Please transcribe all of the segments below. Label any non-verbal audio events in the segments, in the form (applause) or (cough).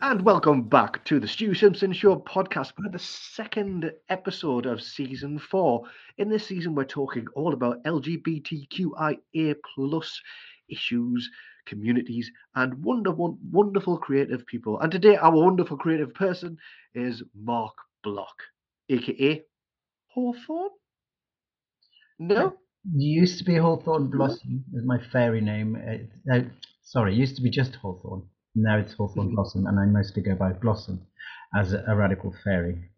And welcome back to the Stu Simpson Show podcast for the second episode of season four. In this season, we're talking all about LGBTQIA plus issues, communities, and wonder, wonderful creative people. And today, our wonderful creative person is Marc Block, aka Hawthorne. No, used to be Hawthorne Blossom, is my fairy name. Uh, uh, sorry, used to be just Hawthorne. Now it's Hawthorne Blossom, and I mostly go by Blossom as a, a radical fairy.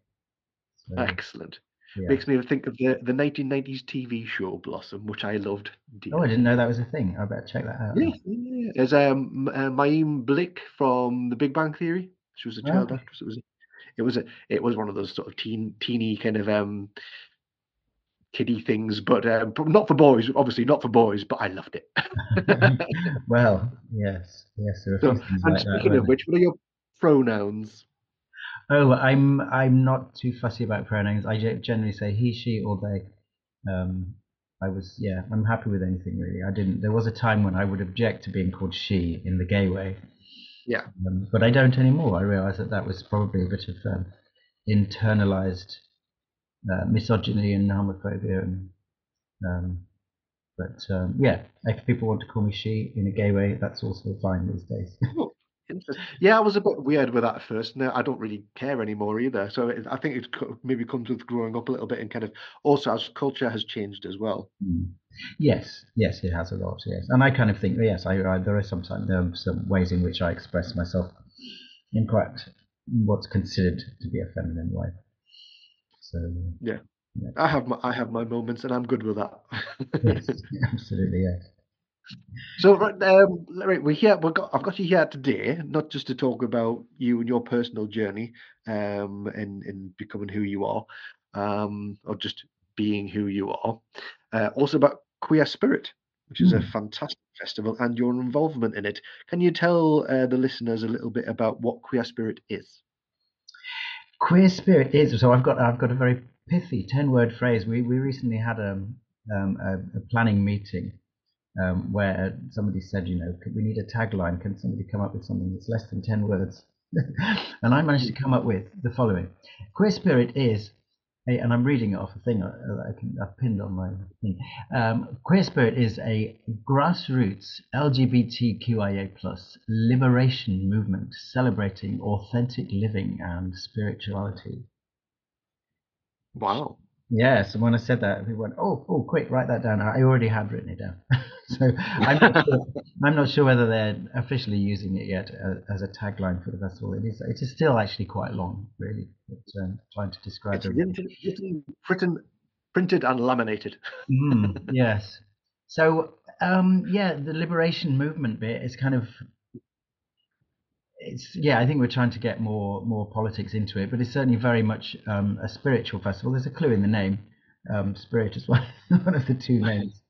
So, Excellent. Yeah. Makes me think of the, the 1990s TV show Blossom, which I loved. Dearly. Oh, I didn't know that was a thing. I better check that out. Yeah, yeah. There's um, uh, Mayim Bialik from The Big Bang Theory. She was a child oh. actress. It was, it was, a, it was one of those sort of teen, teeny kind of um, kiddie things, but um, not for boys. Obviously, not for boys. But I loved it. (laughs) well, yes, yes. So, and like speaking that, of which, what are your pronouns? Oh, I'm I'm not too fussy about pronouns. I generally say he, she, or they. Um, I was yeah, I'm happy with anything really. I didn't. There was a time when I would object to being called she in the gay way. Yeah. Um, but I don't anymore. I realise that that was probably a bit of um, internalized uh, misogyny and homophobia. And, um, but um, yeah, if people want to call me she in a gay way, that's also fine these days. (laughs) yeah, I was a bit weird with that at first. Now I don't really care anymore either. So it, I think it maybe comes with growing up a little bit and kind of also as culture has changed as well. Mm. Yes, yes, it has a lot. Yes, and I kind of think yes, I, I there are sometimes there are some ways in which I express myself in quite what's considered to be a feminine way. So yeah. yeah. I have my I have my moments, and I'm good with that. yes, (laughs) absolutely, yes. So right, um, right, we're here. We've got I've got you here today, not just to talk about you and your personal journey, um, in in becoming who you are, um, or just being who you are. Uh, also about Queer Spirit, which is mm. a hmm. fantastic festival, and your involvement in it. Can you tell uh, the listeners a little bit about what Queer Spirit is? Queer spirit is so. I've got I've got a very pithy ten word phrase. We we recently had a um, a, a, planning meeting um, where somebody said, you know, we need a tagline. Can somebody come up with something that's less than ten words? (laughs) and I managed to come up with the following: Queer spirit is and I'm reading it off a thing that I can I've pinned on my thing. Um, Queer Spirit is a grassroots LGBTQIA plus liberation movement celebrating authentic living and spirituality. Wow. Yes, and when I said that, we went, "Oh, oh, quick, write that down." I already had written it down, (laughs) so I'm not, sure, I'm not sure whether they're officially using it yet uh, as a tagline for the festival. It is, it is still actually quite long, really, but um, trying to describe it's it. Written, printed, and laminated. mm, (laughs) yes. So, um, yeah, the liberation movement bit is kind of it's yeah, I think we're trying to get more more politics into it, but it's certainly very much um, a spiritual festival. There's a clue in the name, um, spirit is (laughs) one one of the two names.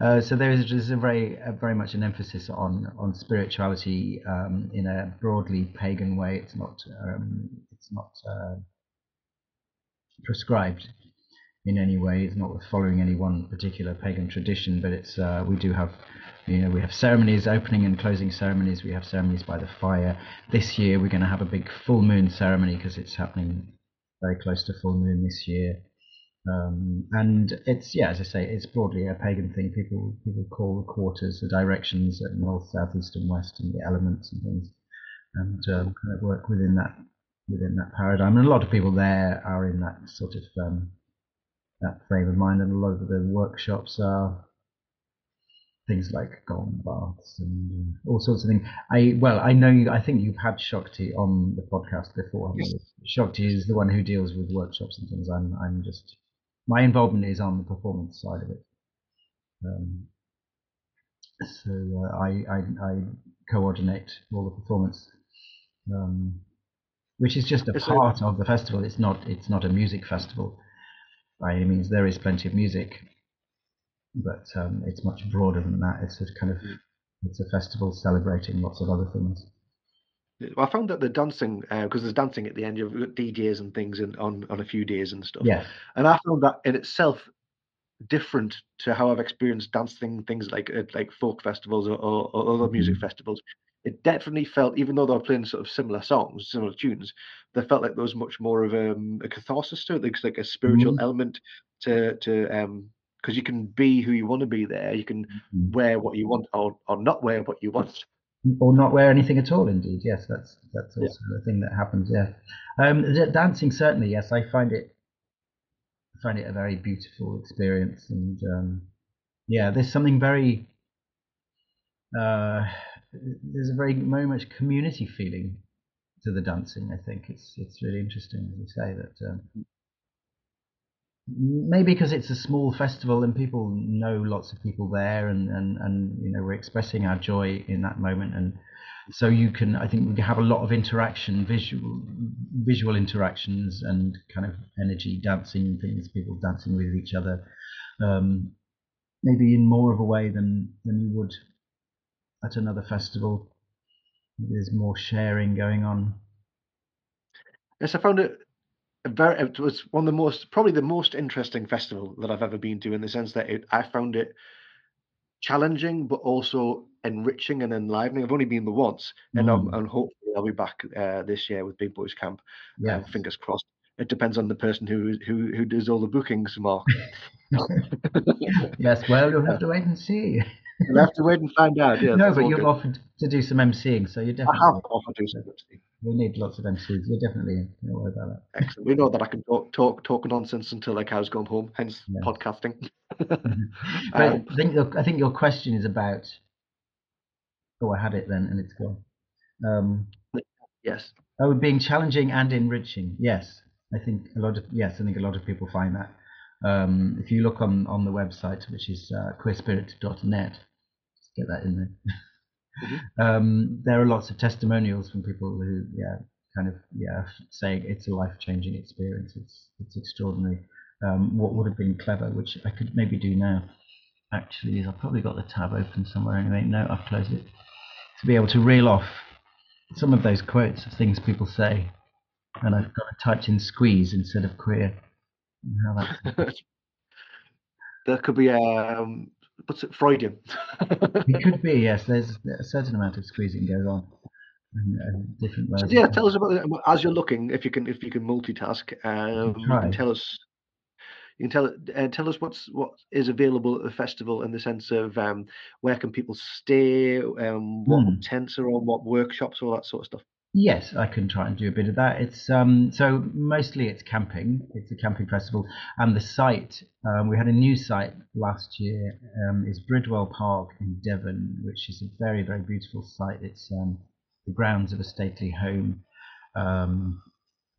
Uh, so there is a very a very much an emphasis on on spirituality um, in a broadly pagan way. It's not um, it's not uh, prescribed in any way. It's not following any one particular pagan tradition, but it's uh, we do have you know, we have ceremonies, opening and closing ceremonies. We have ceremonies by the fire. This year, we're going to have a big full moon ceremony because it's happening very close to full moon this year. Um, and it's yeah, as I say, it's broadly a pagan thing. People people call the quarters the directions at north, south, east, and west, and the elements and things, and um, kind of work within that within that paradigm. And a lot of people there are in that sort of um, that frame of mind, and a lot of the workshops are things like gong baths and uh, all sorts of things. I well, I know you. I think you've had Shakti on the podcast before. Yes. Shakti is the one who deals with workshops and things. I'm I'm just my involvement is on the performance side of it. Um, so uh, I, I, I coordinate all the performance, um, which is just a part of the festival. It's not it's not a music festival by any means. There is plenty of music, but um, it's much broader than that. It's a kind of mm. it's a festival celebrating lots of other things. I found that the dancing because uh, there's dancing at the end. You've got DJs and things and on on a few days and stuff. Yeah, and I found that in itself different to how I've experienced dancing things like uh, like folk festivals or, or, or other music mm festivals. It definitely felt, even though they were playing sort of similar songs, similar tunes, they felt like there was much more of um, a catharsis to it. There's like a spiritual Mhm. element to to um because you can be who you want to be there. You can Mhm. wear what you want or, or not wear what you want. or not wear anything at all. Indeed, yes, that's that's Yeah. also a thing that happens. Yeah, um, dancing certainly. Yes, I find it I find it a very beautiful experience, and um, yeah, there's something very uh, there's a very very much community feeling to the dancing. I think it's it's really interesting, as you say that. Um, maybe because it's a small festival and people know lots of people there and, and, and you know we're expressing our joy in that moment and so you can i think we have a lot of interaction visual visual interactions and kind of energy dancing things people dancing with each other um, maybe in more of a way than than you would at another festival there's more sharing going on Yes, I found it a very. It was one of the most, probably the most interesting festival that I've ever been to, in the sense that it, I found it challenging, but also enriching and enlivening. I've only been there once, and um, Mm. and hopefully I'll be back uh, this year with Big Boys Camp. yeah Um, fingers crossed. It depends on the person who who who does all the bookings, Marc. (laughs) yes well you'll have to wait and see (laughs) We'll have to wait and find out. Yeah, no but you've good. offered to do some emceeing so you're I definitely have offered to do something. We need lots of MCs. You're definitely in. Don't worry about that. Excellent. We know that I can talk talk talk nonsense until the cows come home. Hence Yes. podcasting. (laughs) But um, I think your, I think your question is about. Oh, I had it then, and it's gone. Um, yes. oh, being challenging and enriching. Yes, I think a lot of yes, I think a lot of people find that. Um, if you look on on the website, which is uh, queerspirit.net, get that in there. um, there are lots of testimonials from people who, yeah, kind of, yeah, saying it's a life changing experience. It's it's extraordinary. Um, what would have been clever, which I could maybe do now, actually, is I've probably got the tab open somewhere anyway. No, I've closed it. To be able to reel off some of those quotes of things people say, and I've got a typed in squeeze instead of queer. How that (laughs) there could be um what's it Freudian. (laughs) it could be yes. There's a certain amount of squeezing goes on, and, and different ways. So, yeah, tell us about it as you're looking. If you can, if you can multitask, um, you can tell us. You can tell uh, tell us what's what is available at the festival in the sense of um, where can people stay, um, what Hmm. tents are on, what workshops, all that sort of stuff. Yes, I can try and do a bit of that. It's um, so mostly it's camping. It's a camping festival, and the site um, we had a new site last year um, is Bridwell Park in Devon, which is a very very beautiful site. It's um, the grounds of a stately home, um,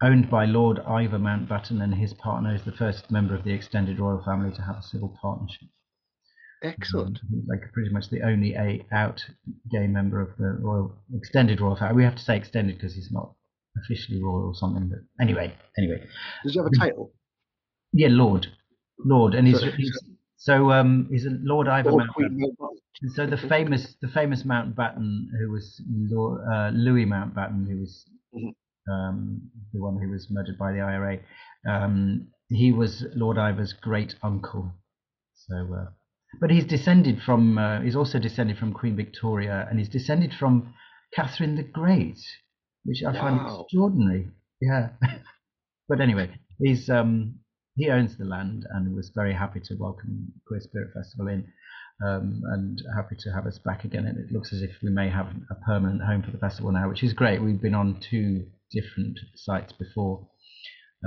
owned by Lord Ivar Mountbatten and his partner is the first member of the extended royal family to have a civil partnership. Excellent. Um, like pretty much the only a out gay member of the royal extended royal family. We have to say extended because he's not officially royal or something. But anyway, anyway, Does he have a title? yeah, Lord, Lord, and he's, So- he's so um he's a Lord Ivar Or Mountbatten. So the famous the famous Mountbatten who was Lord, uh, Louis Mountbatten who was Mhm. um, the one who was murdered by the IRA. Um, he was Lord Ivar's great uncle. So, uh, but he's descended from uh, he's also descended from Queen Victoria, and he's descended from Catherine the Great, which I find extraordinary. Yeah. (laughs) but anyway, he's um, he owns the land and was very happy to welcome Queer Spirit Festival in. Um, and happy to have us back again. And it looks as if we may have a permanent home for the festival now, which is great. We've been on two different sites before,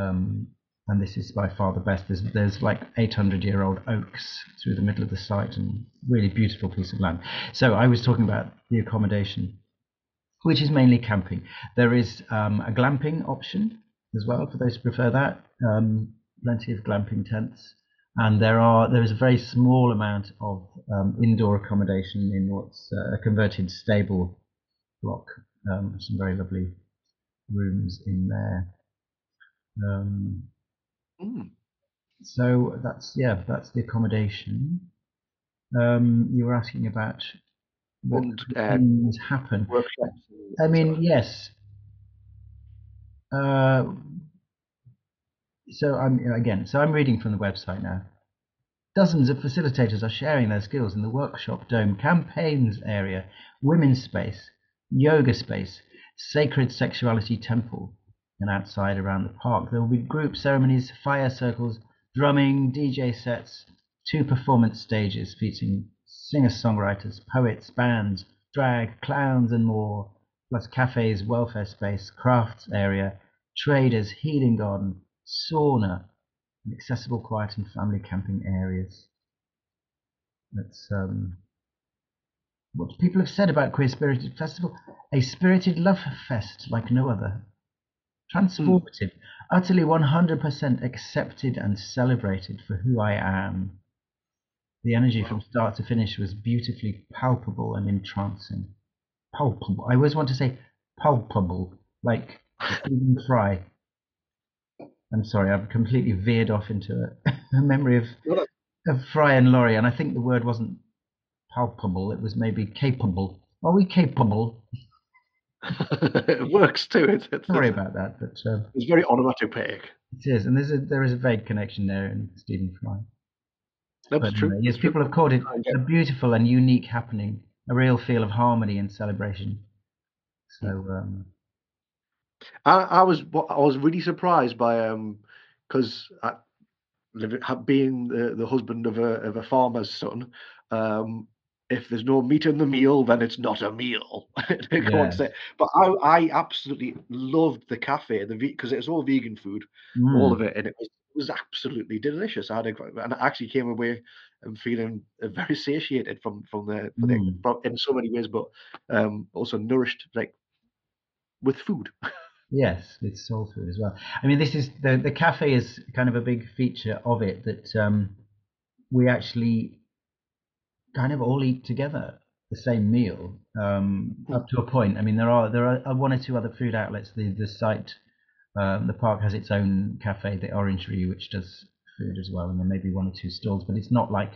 um, and this is by far the best. There's, there's like 800 year old oaks through the middle of the site, and really beautiful piece of land. So I was talking about the accommodation, which is mainly camping. There is um, a glamping option as well for those who prefer that. Um, plenty of glamping tents and there are there is a very small amount of um, indoor accommodation in what's uh, a converted stable block. Um, some very lovely rooms in there. Um, Mm. so that's yeah, that's the accommodation. Um, you were asking about what And, uh, things happen. Workshops. I mean, yes. Uh, so I'm again. So I'm reading from the website now. Dozens of facilitators are sharing their skills in the workshop dome campaigns area, women's space, yoga space, sacred sexuality temple, and outside around the park there will be group ceremonies, fire circles, drumming, DJ sets, two performance stages featuring singer-songwriters, poets, bands, drag, clowns, and more, plus cafes, welfare space, crafts area, traders, healing garden, sauna, and accessible quiet and family camping areas. That's um, what people have said about Queer Spirited Festival. A spirited love fest like no other. Transformative, utterly 100% accepted and celebrated for who I am. The energy from start to finish was beautifully palpable and entrancing. Palpable. I always want to say palpable, like Stephen Fry. I'm sorry, I've completely veered off into a, (laughs) a memory of, of Fry and Laurie, and I think the word wasn't palpable, it was maybe capable. Are we capable? It (laughs) works too. It's, it's, Sorry it's, about that, but uh, it's very onomatopoeic. it is, and there's a, there is a vague connection there in Stephen Fry. That's But true. uh, yes, true. people have called it a beautiful and unique happening, a real feel of harmony and celebration. So um, I, I was I was really surprised by um because being the, the husband of a of a farmer's son, um, if there's no meat in the meal, then it's not a meal. (laughs) They go on to Yes. say. But I I absolutely loved the cafe, the because it was all vegan food, all mm, of it, and it was it was absolutely delicious. I had a, and I actually came away and feeling (laughs) very satiated from from the, the Mm. from, in so many ways, but um also nourished like with food. (laughs) yes, it's soul food as well. I mean, this is the the cafe is kind of a big feature of it that um, we actually kind of all eat together the same meal um, up to a point. I mean, there are there are one or two other food outlets. The the site, um, the park has its own cafe, the Orange Orangery, which does food as well, and there may be one or two stalls, but it's not like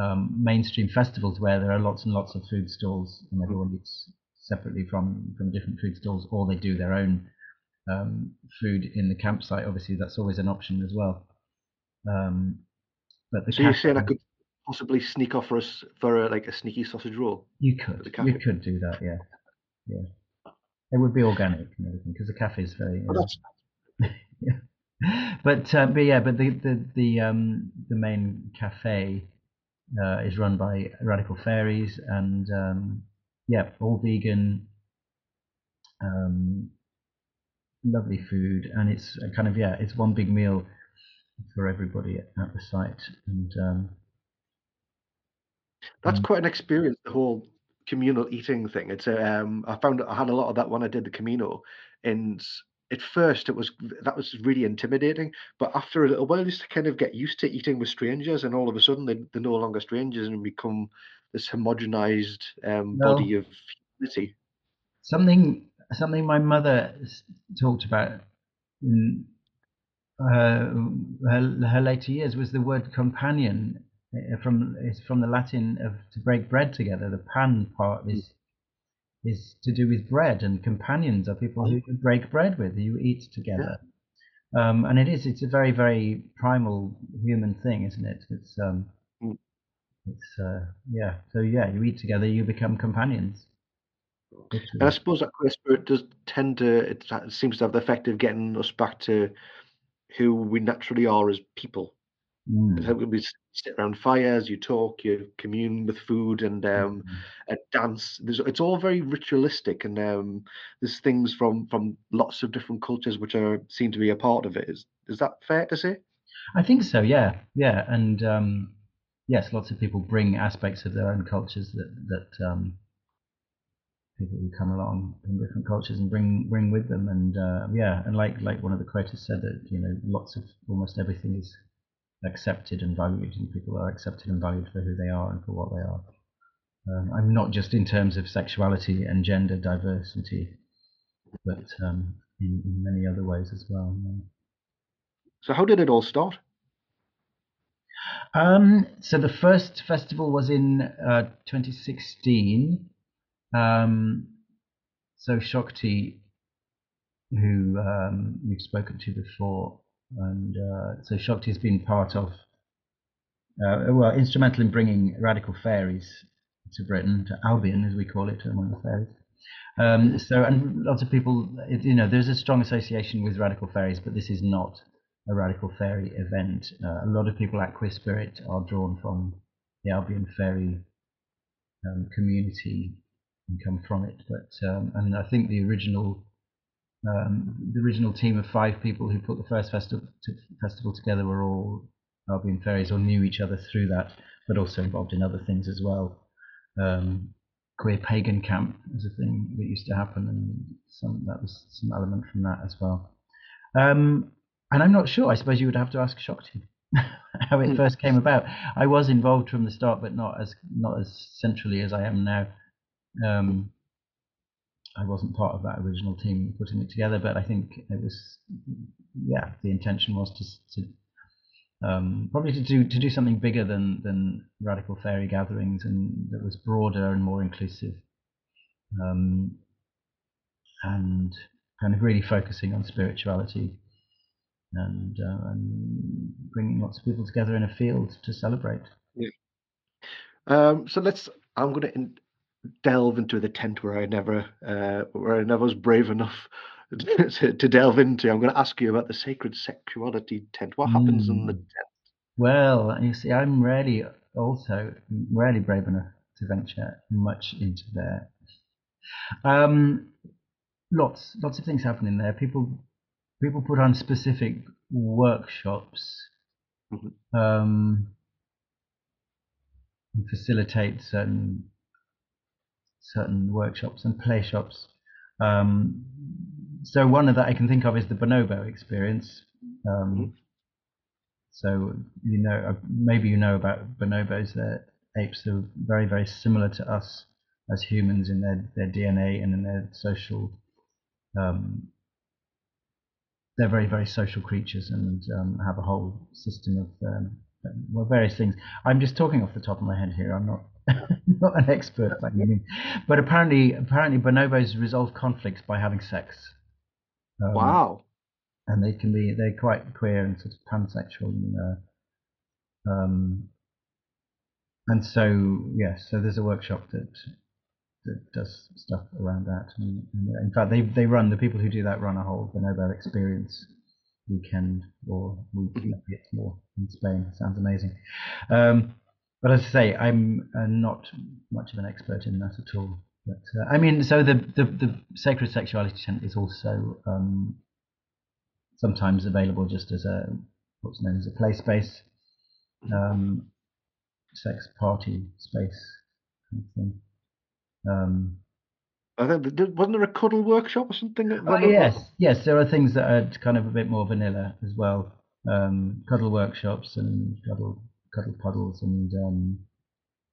um, mainstream festivals where there are lots and lots of food stalls and everyone eats separately from from different food stalls, or they do their own um, food in the campsite. Obviously, that's always an option as well. Um, but the So you're saying I cafe- could possibly sneak off for us for a, like a sneaky sausage roll? You could, you could do that, yeah, yeah. It would be organic and everything because the cafe is very. Oh, that's (laughs) but uh, but yeah, but the the the um the main cafe uh, is run by Radical Fairies and um, yeah, all vegan, um, lovely food, and it's kind of yeah, it's one big meal for everybody at, at the site, and um, that's Mm. quite an experience. The whole communal eating thing. It's a, um, I found I had a lot of that when I did the Camino, and at first it was that was really intimidating. But after a little while, you to kind of get used to eating with strangers, and all of a sudden they, they're no longer strangers and become this homogenized um, Well- body of humanity. something something my mother talked about in her, her her later years was the word companion from it's from the Latin of to break bread together. The pan part is is to do with bread, and companions are people who you break bread with, you eat together. Um, and it is it's a very very primal human thing, isn't it? It's um, Mm. it's uh, yeah. So yeah, you eat together, you become companions. And I suppose that queer spirit does tend to, it seems to have the effect of getting us back to who we naturally are as people. Mm. We sit around fires, you talk, you commune with food and um, and dance. There's, it's all very ritualistic, and um, there's things from from lots of different cultures which are seem to be a part of it. Is is that fair to say? I think so. Yeah, yeah, and um, yes, lots of people bring aspects of their own cultures that that um, people who come along from different cultures and bring bring with them. And uh, yeah, and like like one of the quotas said that you know lots of almost everything is accepted and valued, and people are accepted and valued for who they are and for what they are. Um, I'm not just in terms of sexuality and gender diversity, but um, in, in many other ways as well. So how did it all start? Um, so the first festival was in uh, 2016. Um, so Shakti, who um, you've spoken to before, and uh, so Shakti has been part of, uh, well, instrumental in bringing Radical Fairies to Britain, to Albion as we call it, among the fairies. Um, so, and lots of people, you know, there's a strong association with radical fairies, but this is not a radical fairy event. Uh, a lot of people at Queer Spirit are drawn from the Albion fairy um, community and come from it. But um, and I think the original um, the original team of five people who put the first festival to, festival together were all Albion fairies or knew each other through that, but also involved in other things as well. Um, queer pagan camp was a thing that used to happen, and some that was some element from that as well. Um, and I'm not sure. I suppose you would have to ask Shakti (laughs) how it hmm. first came about. I was involved from the start, but not as not as centrally as I am now. Um, I wasn't part of that original team putting it together, but I think it was, yeah, the intention was to, to um, probably to do to do something bigger than than radical fairy gatherings and that was broader and more inclusive, um, and kind of really focusing on spirituality and, uh, and bringing lots of people together in a field to celebrate. Yeah. Um, so let's. I'm going to delve into the tent where I never, uh, where I never was brave enough (laughs) to, to, delve into. I'm going to ask you about the sacred sexuality tent. What happens mm. in the hmm. tent? Well, you see, I'm rarely also rarely brave enough to venture much into there. Um, lots, lots of things happen in there. People people put on specific workshops mm-hmm. um, and facilitate certain certain workshops and play shops. Um, so one of that I can think of is the bonobo experience. Um, mm-hmm. So you know, uh, maybe you know about bonobos. They're apes are very very similar to us as humans in their their DNA and in their social um, they're very very social creatures and um, have a whole system of um, well various things. I'm just talking off the top of my head here. I'm not (laughs) not an expert by any means, but apparently apparently bonobos resolve conflicts by having sex. Um, wow. And they can be they're quite queer and sort of pansexual and uh, um, and so yes, so there's a workshop that that does stuff around that. And, and, in fact, they they run the people who do that run a whole Bonobo experience weekend or week. Mm-hmm. It's more in Spain. Sounds amazing. Um, but as I say, I'm uh, not much of an expert in that at all. But uh, I mean, so the, the, the sacred sexuality tent is also um, sometimes available just as a what's known as a play space, um, sex party space kind of thing. Um, I think wasn't there a cuddle workshop or something? Oh, yes, yes, there are things that are kind of a bit more vanilla as well. Um, cuddle workshops and cuddle cuddle puddles and um,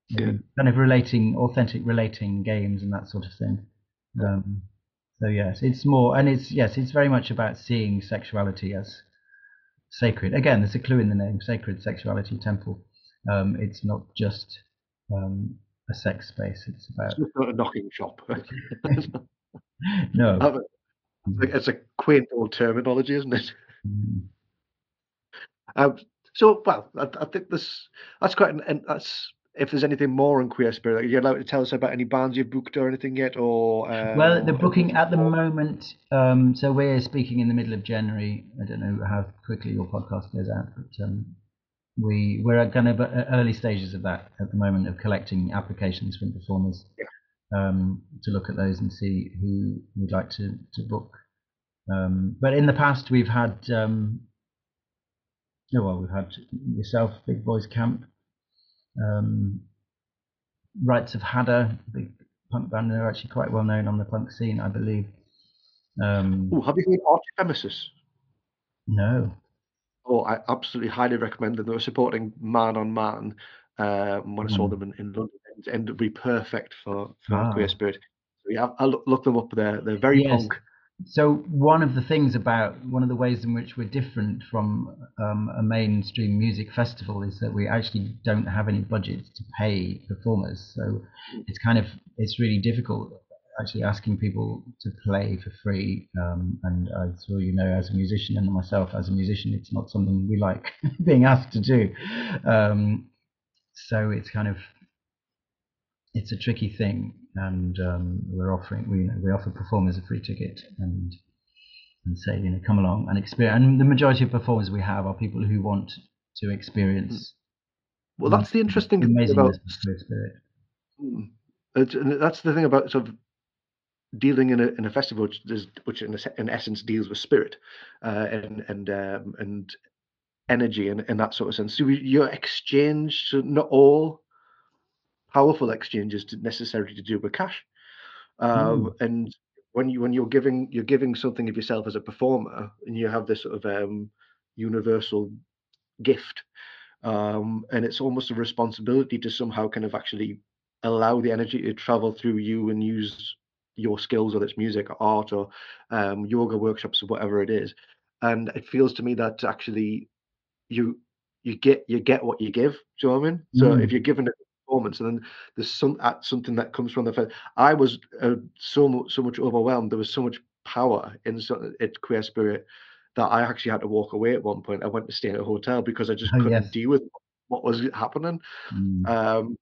yeah. kind of relating authentic relating games and that sort of thing. Um, so yes, it's more and it's yes, it's very much about seeing sexuality as sacred. Again, there's a clue in the name, sacred sexuality temple. Um, it's not just um, a sex space. It's about it's not a knocking shop. (laughs) no, (laughs) it's a quaint old terminology, isn't it? Mm. Um, so, well, I, I, think this that's quite, an, and that's if there's anything more on Queer Spirit, are you allowed to tell us about any bands you've booked or anything yet? Or um, well, the booking at the moment. Um, so we're speaking in the middle of January. I don't know how quickly your podcast goes out, but um, we we're at kind of early stages of that at the moment of collecting applications from performers yeah. um, to look at those and see who we'd like to to book. Um, but in the past, we've had oh, well, we've had yourself, Big Boys Camp, um, Rites of Hadder, big punk band. They're actually quite well known on the punk scene, I believe. Um, Ooh, have you heard Archiemesis? No. Oh, I absolutely highly recommend them. They were supporting Man on Man uh, when I saw mm. them in, in London, and it would be perfect for, for wow. Queer Spirit. So yeah, I look, look them up there. They're very yes. punk. So one of the things about one of the ways in which we're different from um, a mainstream music festival is that we actually don't have any budget to pay performers. So it's kind of it's really difficult actually asking people to play for free. Um, and as well, you know, as a musician and myself as a musician, it's not something we like (laughs) being asked to do. Um, so it's kind of it's a tricky thing. And um, we're offering we you know, we offer performers a free ticket and and say you know come along and experience. And the majority of performers we have are people who want to experience. Well, that's the interesting thing about spirit. Mm. That's the thing about sort of dealing in a in a festival, which is which in, in essence deals with spirit uh, and and um, and energy and in that sort of sense. So your exchange, so not all powerful exchanges to necessarily to do with cash. Um, And when you when you're giving you're giving something of yourself as a performer, and you have this sort of um, universal gift um, and it's almost a responsibility to somehow kind of actually allow the energy to travel through you and use your skills, whether it's music or art or um, yoga workshops or whatever it is. And it feels to me that actually you you get you get what you give. Do you know what I mean? So Mm. if you're given a performance, and then there's some something that comes from the fact I was uh, so much so much overwhelmed. There was so much power in so, it queer spirit that I actually had to walk away at one point. I went to stay in a hotel because I just (laughs) Oh, couldn't yes. deal with what was happening. Mm. Um,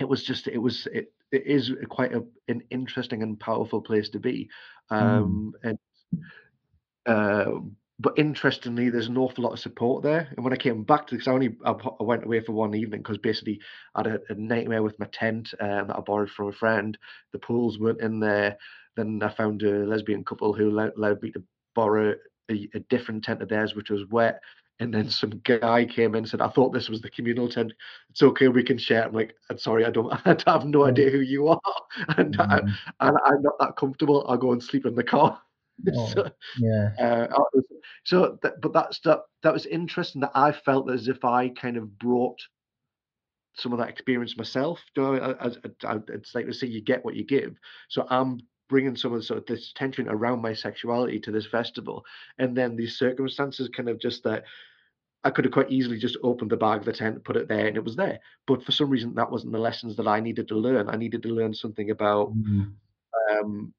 it was just it was it, it is quite a, an interesting and powerful place to be. Um, and uh, but interestingly, there's an awful lot of support there. And when I came back to, because I only I, I went away for one evening because basically I had a, a nightmare with my tent um, that I borrowed from a friend. The pools weren't in there. Then I found a lesbian couple who allowed, allowed me to borrow a, a different tent of theirs, which was wet. And then some guy came in and said, "I thought this was the communal tent. It's okay, we can share." I'm like, "I'm sorry, I don't, (laughs) I have no idea who you are, (laughs) and, I, Mm. and I'm not that comfortable. I'll go and sleep in the car." (laughs) Oh, So- yeah. uh, so, that, but that's that. That was interesting. That I felt as if I kind of brought some of that experience myself. Do you know, I, I, I, it's like they say, you get what you give. So I'm bringing some of the, sort of this tension around my sexuality to this festival, and then these circumstances kind of just that. I could have quite easily just opened the bag of the tent, put it there, and it was there. But for some reason, that wasn't the lessons that I needed to learn. I needed to learn something about Mm. um,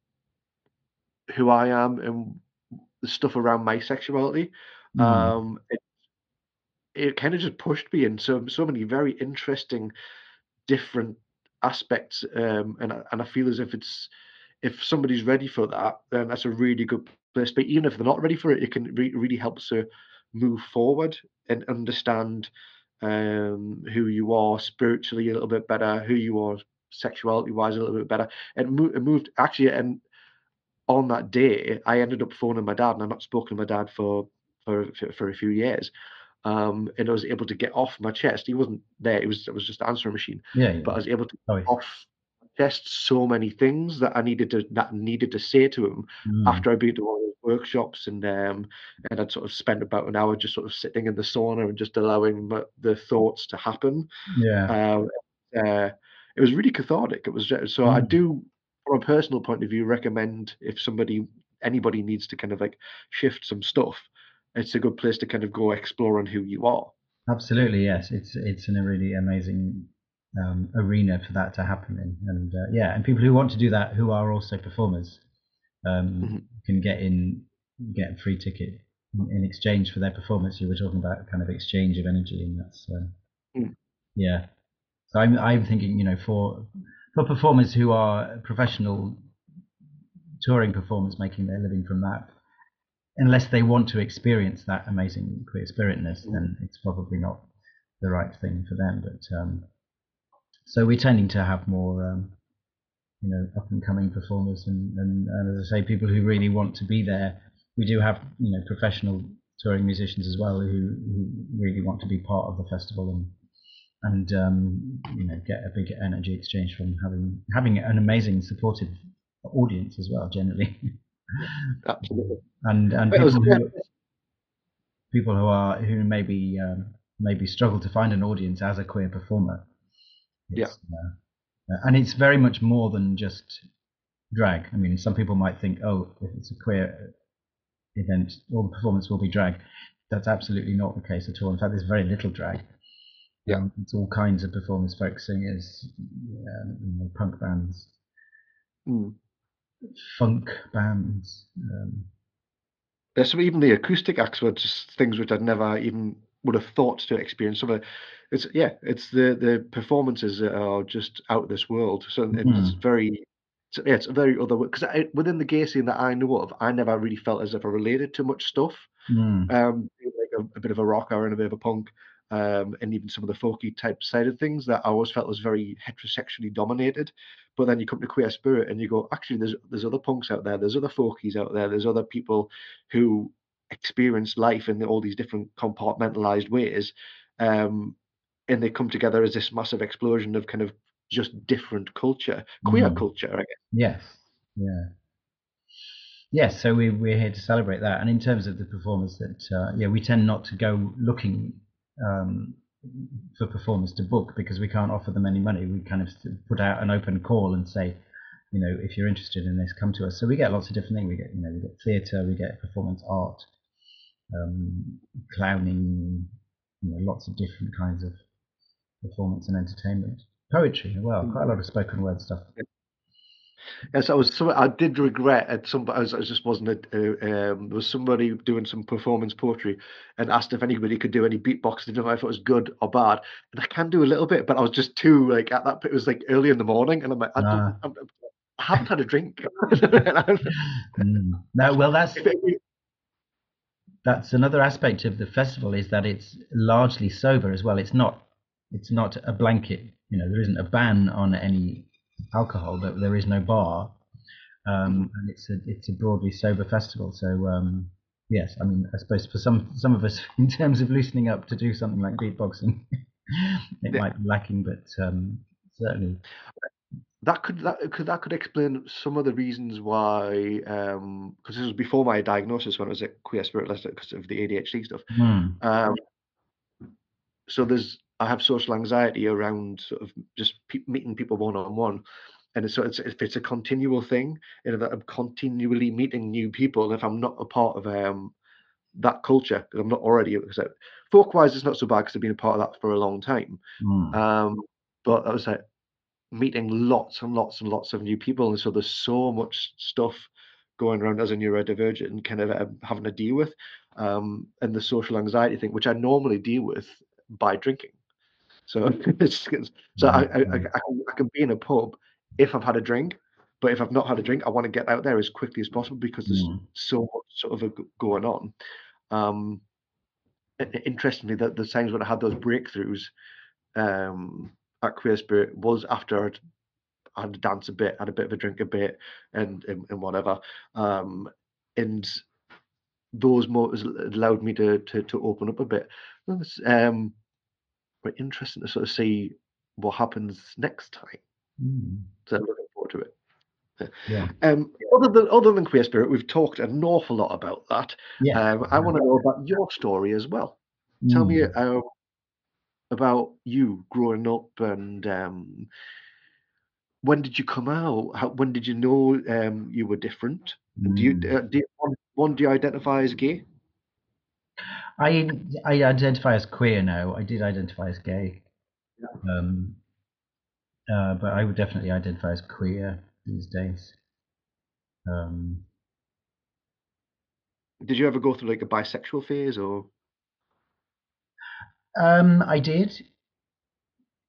who I am and the stuff around my sexuality. Mm. Um, it, it kind of just pushed me in so so many very interesting, different aspects. Um, and I, and I feel as if it's if somebody's ready for that, then that's a really good place. But even if they're not ready for it, it can re- really help to move forward and understand um, who you are spiritually a little bit better, who you are sexuality wise a little bit better. And mo- it moved actually, and on that day, I ended up phoning my dad, and I've not spoken to my dad for for for, a few years. Um, and I was able to get off my chest. He wasn't there. It was it was just an answering machine, Yeah. yeah. but I was able to Oh, yeah. off my chest so many things that I needed to that needed to say to him Mm. after I'd been to all those workshops and um and I'd sort of spent about an hour just sort of sitting in the sauna and just allowing my, the thoughts to happen. Yeah. Um, uh, it was really cathartic. It was so I Mm. do, from a personal point of view, recommend if somebody anybody needs to kind of like shift some stuff, it's a good place to kind of go explore on who you are. Absolutely, yes. It's it's in a really amazing um, arena for that to happen in, and uh, yeah, and people who want to do that who are also performers um, Mhm. can get in, get a free ticket in, exchange for their performance. You were talking about kind of exchange of energy, and that's um, Mm. yeah. So I'm I'm thinking, you know, for for performers who are professional touring performers making their living from that, unless they want to experience that amazing queer spiritness, then it's probably not the right thing for them. But um, so we're tending to have more, um, you know, up and coming performers, and, and, and as I say, people who really want to be there. We do have, you know, professional touring musicians as well who, who really want to be part of the festival and and um, you know get a big energy exchange from having having an amazing supportive audience as well generally (laughs) Absolutely. and and people who people who are who maybe um, maybe struggle to find an audience as a queer performer. It's, uh, uh, and it's very much more than just drag. I mean, some people might think, oh, if it's a queer event, all the performance will be drag. That's absolutely not the case at all. In fact, there's very little drag. Yeah. Um, it's all kinds of performers, folk singers, um, you know, punk bands, Mm. funk bands. Um, There's some even the acoustic acts were just things which I'd never even would have thought to experience. Some of it's yeah, it's the the performances that are just out of this world. So it's Mhm. very, it's, yeah, it's a very other because within the gay scene that I know of, I never really felt as if I related to much stuff. Mm. Um, like a, a bit of a rocker and a bit of a punk, um, and even some of the folky type side of things that I always felt was very heterosexually dominated. But then you come to Queer Spirit and you go, actually, there's there's other punks out there, there's other folkies out there, there's other people who experience life in all these different compartmentalized ways. Um, and they come together as this massive explosion of kind of just different culture, queer Mm. culture, I guess. Yes. Yeah. Yes, so we, we're here to celebrate that. And in terms of the performers, that uh, yeah, we tend not to go looking um, for performers to book because we can't offer them any money. We kind of put out an open call and say, you know, if you're interested in this, come to us. So we get lots of different things. We get, you know, we get theatre, we get performance art, um, clowning, you know, lots of different kinds of performance and entertainment. Poetry as well, quite a lot of spoken word stuff. Yes, I was. So I did regret at some. I, was, I just wasn't. A, uh, um, there was somebody doing some performance poetry, and asked if anybody could do any beatbox. Didn't know if it was good or bad. And I can do a little bit, but I was just too like at that. It was like early in the morning, and I'm like, I, Ah. don't, I'm, I haven't had a drink. (laughs) (laughs) No, well, that's that's another aspect of the festival is that it's largely sober as well. It's not it's not a blanket. You know, there isn't a ban on any alcohol, but there is no bar, um, and it's a it's a broadly sober festival. So um, yes, I mean, I suppose for some some of us, (laughs) in terms of loosening up to do something like beatboxing, (laughs) it Yeah. might be lacking, but um, certainly. that could that could that could explain some of the reasons why um because this was before my diagnosis when I was at Queer Spirit because of the ADHD stuff. Hmm. Um, so there's I have social anxiety around sort of just pe- meeting people one on one, and it's, so it's if it's a continual thing, you know, that I'm continually meeting new people, and if I'm not a part of um that culture because I'm not already because folk wise it's not so bad because I've been a part of that for a long time. Hmm. Um, but I was like meeting lots and lots and lots of new people, and so there's so much stuff going around as a neurodivergent and kind of um, having to deal with, um, and the social anxiety thing, which I normally deal with by drinking. So (laughs) so I, I, I, I can be in a pub if I've had a drink, but if I've not had a drink, I want to get out there as quickly as possible because there's Mm. so much sort of a going on. Um, interestingly, the, the times when I had those breakthroughs um, at Queer Spirit was after I'd I had to dance a bit, had a bit of a drink a bit, and and, and whatever. Um, and those moments allowed me to to to open up a bit. Um, very interesting to sort of see what happens next time. Mm. So I'm looking forward to it. Yeah. Um, other than other than Queer Spirit, we've talked an awful lot about that. Yeah. Um, I want to know about your story as well. Tell me Mm. uh, about you growing up and um, when did you come out? How, when did you know um, you were different? And do you, Mm. uh, do you one, one, do you identify as gay? I I identify as queer now. I did identify as gay, Yeah. um, uh, but I would definitely identify as queer these days. Um, Did you ever go through like a bisexual phase or? um, I did.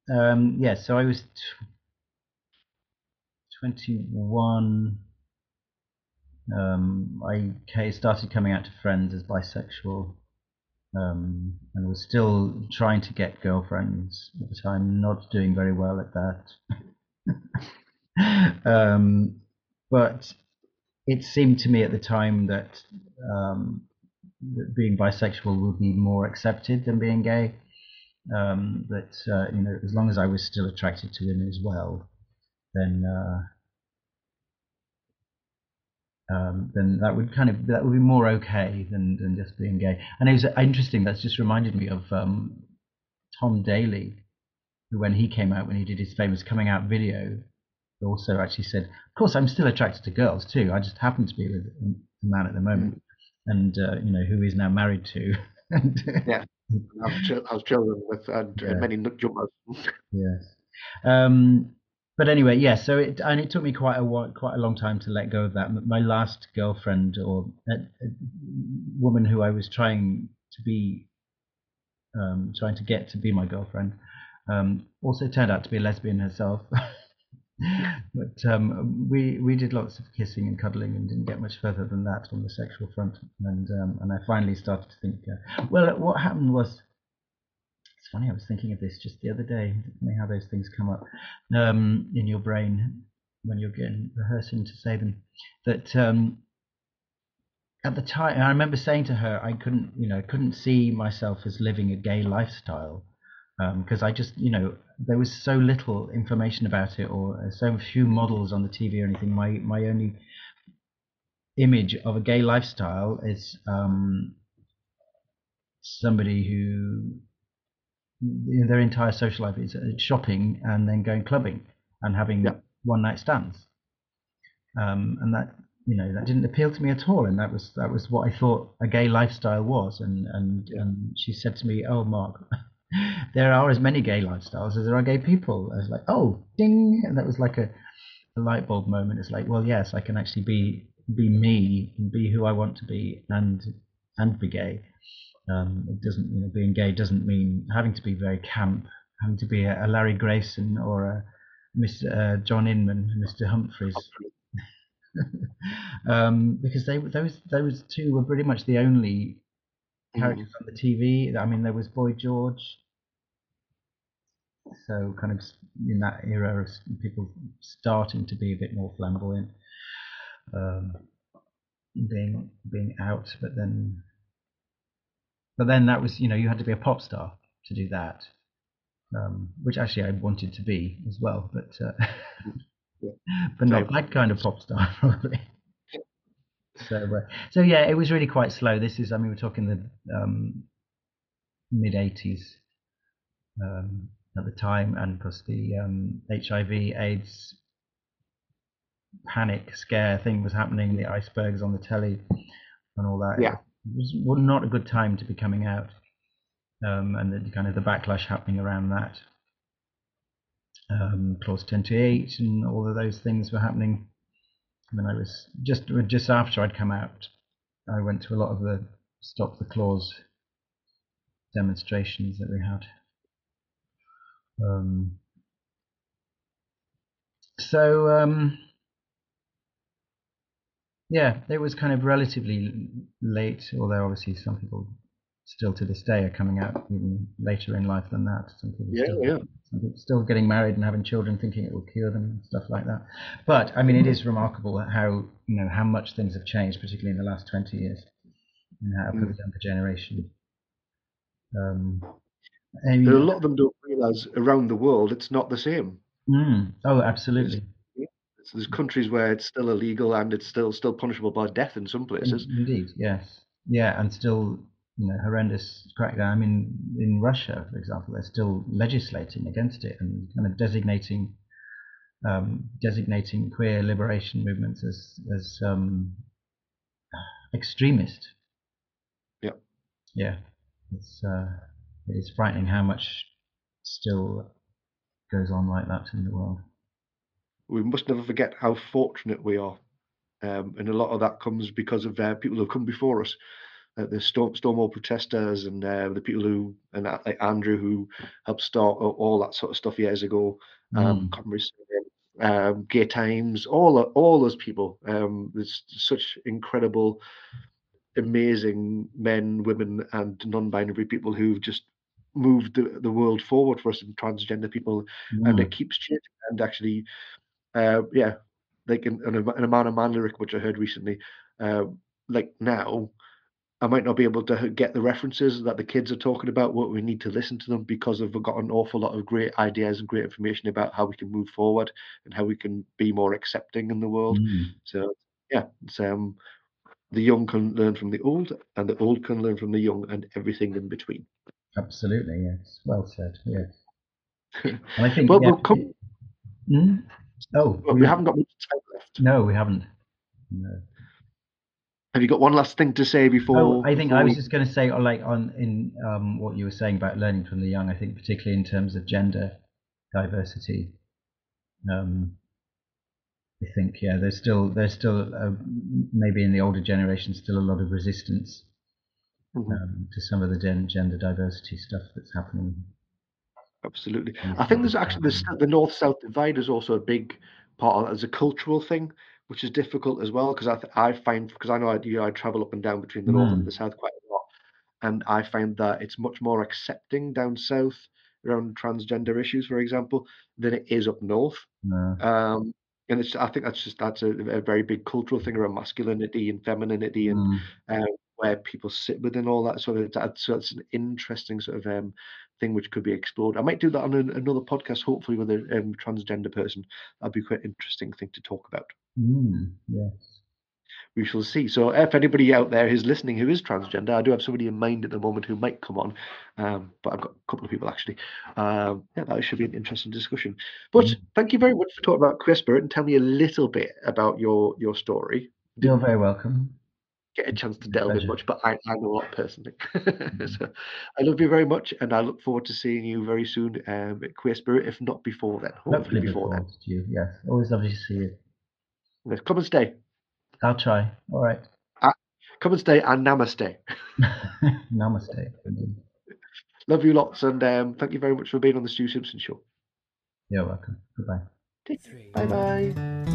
Um, yeah, so I was tw 21. Um, I started coming out to friends as bisexual, um, and was still trying to get girlfriends at the time. Not doing very well at that. (laughs) um, but it seemed to me at the time that, um, that being bisexual would be more accepted than being gay. Um, that uh, you know, as long as I was still attracted to women as well, then uh, um, then that would kind of that would be more okay than than just being gay. And it was interesting. That's just reminded me of um, Tom Daley, who when he came out when he did his famous coming out video, also actually said, "Of course, I'm still attracted to girls too. I just happen to be with a man at the moment, and uh, you know who he's now married to." (laughs) Yeah. I've, children with and Yeah. many jumpers. Yes. Um, but anyway, yeah. So it and it took me quite a while, quite a long time to let go of that. My last girlfriend or a, a woman who I was trying to be um, trying to get to be my girlfriend. Um, also turned out to be a lesbian herself. (laughs) but um, we we did lots of kissing and cuddling and didn't get much further than that on the sexual front. And um, and I finally started to think, uh, well, what happened was, it's funny. I was thinking of this just the other day. How those things come up um, in your brain when you're getting rehearsing to say them. That um, at the time, I remember saying to her, I couldn't, you know, couldn't see myself as living a gay lifestyle because um, I just, you know, there was so little information about it or so few models on the TV or anything. My my only image of a gay lifestyle is um, somebody who their entire social life is uh, shopping and then going clubbing and having yeah. one night stands. Um, and that you know that didn't appeal to me at all and that was that was what I thought a gay lifestyle was and and, yeah. and she said to me oh Marc (laughs) there are as many gay lifestyles as there are gay people. I was like, oh, ding, and that was like a, a light bulb moment. It's like, well, yes, I can actually be be me and be who I want to be, and and be gay. Um, it doesn't, you know, being gay doesn't mean having to be very camp, having to be a, a Larry Grayson or a Mr. Uh, John Inman, Mr. Humphries. (laughs) um, because they those those two were pretty much the only characters mm. on the TV. I mean, there was Boy George, so kind of in that era of people starting to be a bit more flamboyant, um, being being out, but then but then that was you know you had to be a pop star to do that, um, which actually I wanted to be as well, but uh, yeah. (laughs) but not that kind of pop star (laughs) probably. So uh, so yeah, it was really quite slow. This is I mean we're talking the um, mid '80s. Um, at the time, and plus the um, HIV AIDS panic scare thing was happening, the icebergs on the telly and all that. Yeah, was not a good time to be coming out, um, and the kind of the backlash happening around that. Um, Clause 28 and all of those things were happening when I was just just after I'd come out. I went to a lot of the stop the clause demonstrations that we had. Um, so um, yeah, it was kind of relatively late, although obviously some people still to this day are coming out even later in life than that. Some people yeah, still, yeah. Some people still getting married and having children, thinking it will cure them, and stuff like that. But I mean, it is remarkable how you know how much things have changed, particularly in the last twenty years, and how for mm. the younger generation. Um, and a lot of them don't realize around the world it's not the same. Mm. Oh, absolutely. There's, there's, countries where it's still illegal and it's still still punishable by death in some places. Indeed, yes, yeah, and still you know horrendous crackdown. I mean, in Russia, for example, they're still legislating against it and kind of designating um, designating queer liberation movements as as um, extremist. Yeah, yeah, it's. Uh, it is frightening how much still goes on like that in the world. We must never forget how fortunate we are, um, and a lot of that comes because of uh, people who have come before us. Uh, the Storm, Stonewall protesters and uh, the people who and uh, like Andrew who helped start all that sort of stuff years ago. Um, mm. um, Gay Times, all all those people. Um, there's such incredible, amazing men, women, and non-binary people who've just moved the, the world forward for us and transgender people, mm. and it mm. keeps changing. And actually, uh, yeah, like in, in, a, in a Man of Man lyric, which I heard recently, uh, like now, I might not be able to get the references that the kids are talking about, what we need to listen to them because they've got an awful lot of great ideas and great information about how we can move forward and how we can be more accepting in the world. Mm. So yeah, it's um the young can learn from the old and the old can learn from the young and everything in between. Absolutely, yes. Well said. Yes. (laughs) And I think. well, yeah, we'll come. Hmm? Oh, well, we, we haven't got much time left. No, we haven't. No. Have you got one last thing to say before? Oh, I think I was we... just going to say, like on in um, what you were saying about learning from the young. I think particularly in terms of gender diversity. Um, I think yeah, there's still there's still uh, maybe in the older generation still a lot of resistance Mhm. um, to some of the gen- gender diversity stuff that's happening. Absolutely. I think there's actually the, sphere. the north south divide is also a big part of as a cultural thing, which is difficult as well because I th- I find because I know I, you know, I travel up and down between the north Mm. and the south quite a lot, and I find that it's much more accepting down south around transgender issues, for example, than it is up north. No. Um, and it's I think that's just that's a, a very big cultural thing around masculinity and femininity and Mm. um, where people sit within all that sort of that, so it's an interesting sort of um, thing which could be explored. I might do that on an, another podcast, hopefully with a um, transgender person. That'd be quite an interesting thing to talk about. Mm. Yes. We shall see. So, if anybody out there who's listening who is transgender, I do have somebody in mind at the moment who might come on, um, but I've got a couple of people actually. Um, yeah, that should be an interesting discussion. But Mm. thank you very much for talking about Queer Spirit and tell me a little bit about your your story. You're very welcome. Get a chance to My delve in pleasure. much, but I, I know a lot personally. (laughs) Mm. so I love you very much, and I look forward to seeing you very soon um, at Queer Spirit, if not before then. Hopefully, Hopefully before then. to you. Yes. Always lovely to see you. Yes, Come and stay. I'll try. All right. Come and stay and namaste. (laughs) Namaste. Love you lots, and um, thank you very much for being on the Stu Simpson Show. You're welcome. Goodbye. Bye bye.